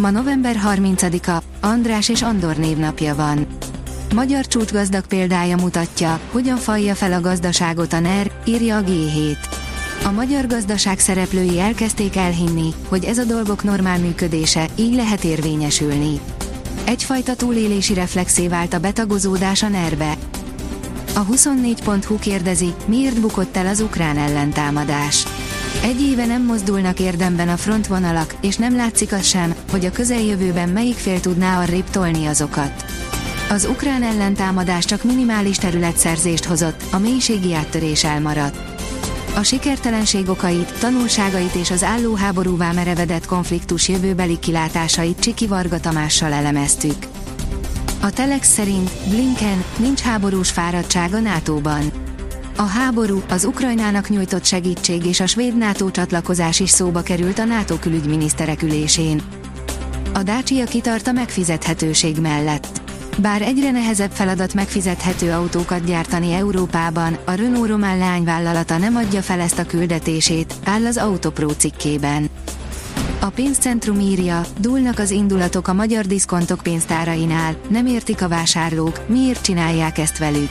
Ma november 30-a, András és Andor névnapja van. Magyar csúcsgazdag példája mutatja, hogyan falja fel a gazdaságot a NER, írja a G7. A magyar gazdaság szereplői elkezdték elhinni, hogy ez a dolgok normál működése, így lehet érvényesülni. Egyfajta túlélési reflexé vált a betagozódás a NER-be. A 24.hu kérdezi, miért bukott el az ukrán ellentámadás. Egy éve nem mozdulnak érdemben a frontvonalak, és nem látszik az sem, hogy a közeljövőben melyik fél tudná arrébb tolni azokat. Az ukrán ellentámadás csak minimális területszerzést hozott, a mélységi áttörés elmaradt. A sikertelenség okait, tanulságait és az álló háborúvá merevedett konfliktus jövőbeli kilátásait Csiki Varga Tamással elemeztük. A Telex szerint Blinken nincs háborús fáradtság a NATO-ban. A háború, az Ukrajnának nyújtott segítség és a svéd NATO csatlakozás is szóba került a NATO külügyminiszterek ülésén. A Dacia kitart a megfizethetőség mellett. Bár egyre nehezebb feladat megfizethető autókat gyártani Európában, a Renault román leányvállalata nem adja fel ezt a küldetését, áll az Autopro cikkében. A pénzcentrum írja, dúlnak az indulatok a magyar diszkontok pénztárainál, nem értik a vásárlók, miért csinálják ezt velük.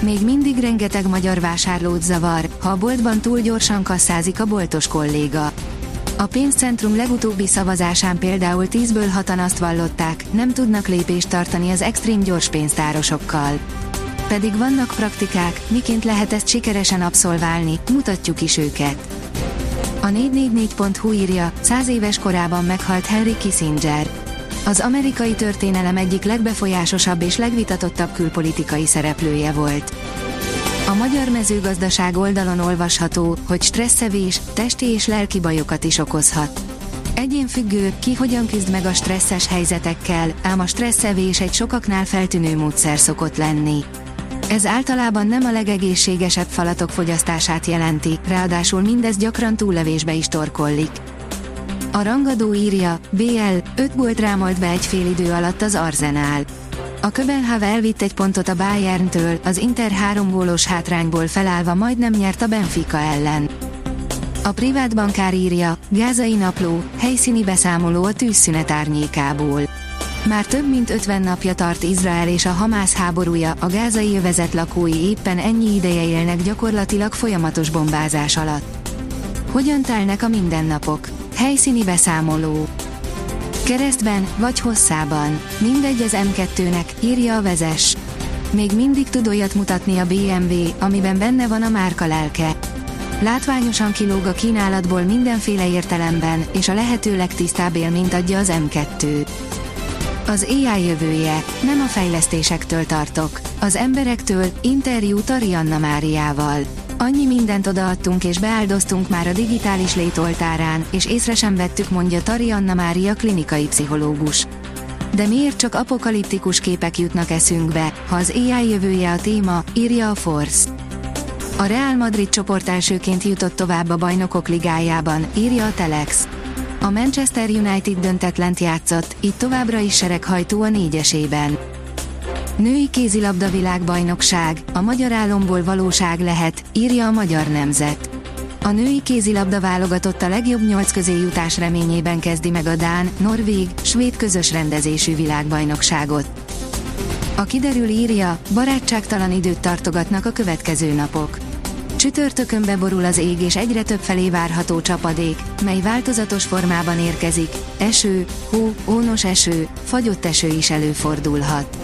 Még mindig rengeteg magyar vásárlót zavar, ha a boltban túl gyorsan kasszázik a boltos kolléga. A pénzcentrum legutóbbi szavazásán például 10-ből 6 azt vallották, nem tudnak lépést tartani az extrém gyors pénztárosokkal. Pedig vannak praktikák, miként lehet ezt sikeresen abszolválni, mutatjuk is őket. A 444.hu írja, 100 éves korában meghalt Henry Kissinger. Az amerikai történelem egyik legbefolyásosabb és legvitatottabb külpolitikai szereplője volt. A magyar mezőgazdaság oldalon olvasható, hogy stresszevés, testi és lelki bajokat is okozhat. Egyén függő, ki hogyan küzd meg a stresszes helyzetekkel, ám a stresszevés egy sokaknál feltűnő módszer szokott lenni. Ez általában nem a legegészségesebb falatok fogyasztását jelenti, ráadásul mindez gyakran túllevésbe is torkollik. A rangadó írja, BL, 5 gólt rámolt be egy fél idő alatt az Arzenál. A Köbenhav elvitt egy pontot a Bayerntől, az Inter három gólos hátrányból felállva majdnem nyert a Benfica ellen. A privát bankár írja, Gázai napló, helyszíni beszámoló a tűzszünet árnyékából. Már több mint 50 napja tart Izrael és a Hamász háborúja, a gázai övezet lakói éppen ennyi ideje élnek gyakorlatilag folyamatos bombázás alatt. Hogyan telnek a mindennapok? Helyszíni beszámoló. Keresztben vagy hosszában, mindegy az M2-nek, írja a vezes. Még mindig tud olyat mutatni a BMW, amiben benne van a márka lelke. Látványosan kilóg a kínálatból mindenféle értelemben, és a lehető legtisztább élményt adja az M2. Az AI jövője, nem a fejlesztésektől tartok, az emberektől, interjú Tarianna Máriával. Annyi mindent odaadtunk és beáldoztunk már a digitális létoltárán, és észre sem vettük, mondja Tari Anna Mária klinikai pszichológus. De miért csak apokaliptikus képek jutnak eszünkbe, ha az AI jövője a téma, írja a Force. A Real Madrid csoport elsőként jutott tovább a bajnokok ligájában, írja a Telex. A Manchester United döntetlent játszott, így továbbra is sereghajtó a négyesében. Női kézilabda világbajnokság, a magyar álomból valóság lehet, írja a magyar nemzet. A női kézilabda válogatott a legjobb nyolc közé jutás reményében kezdi meg a Dán, Norvég, Svéd közös rendezésű világbajnokságot. A kiderül írja, barátságtalan időt tartogatnak a következő napok. Csütörtökön beborul az ég és egyre több felé várható csapadék, mely változatos formában érkezik, eső, hó, ónos eső, fagyott eső is előfordulhat.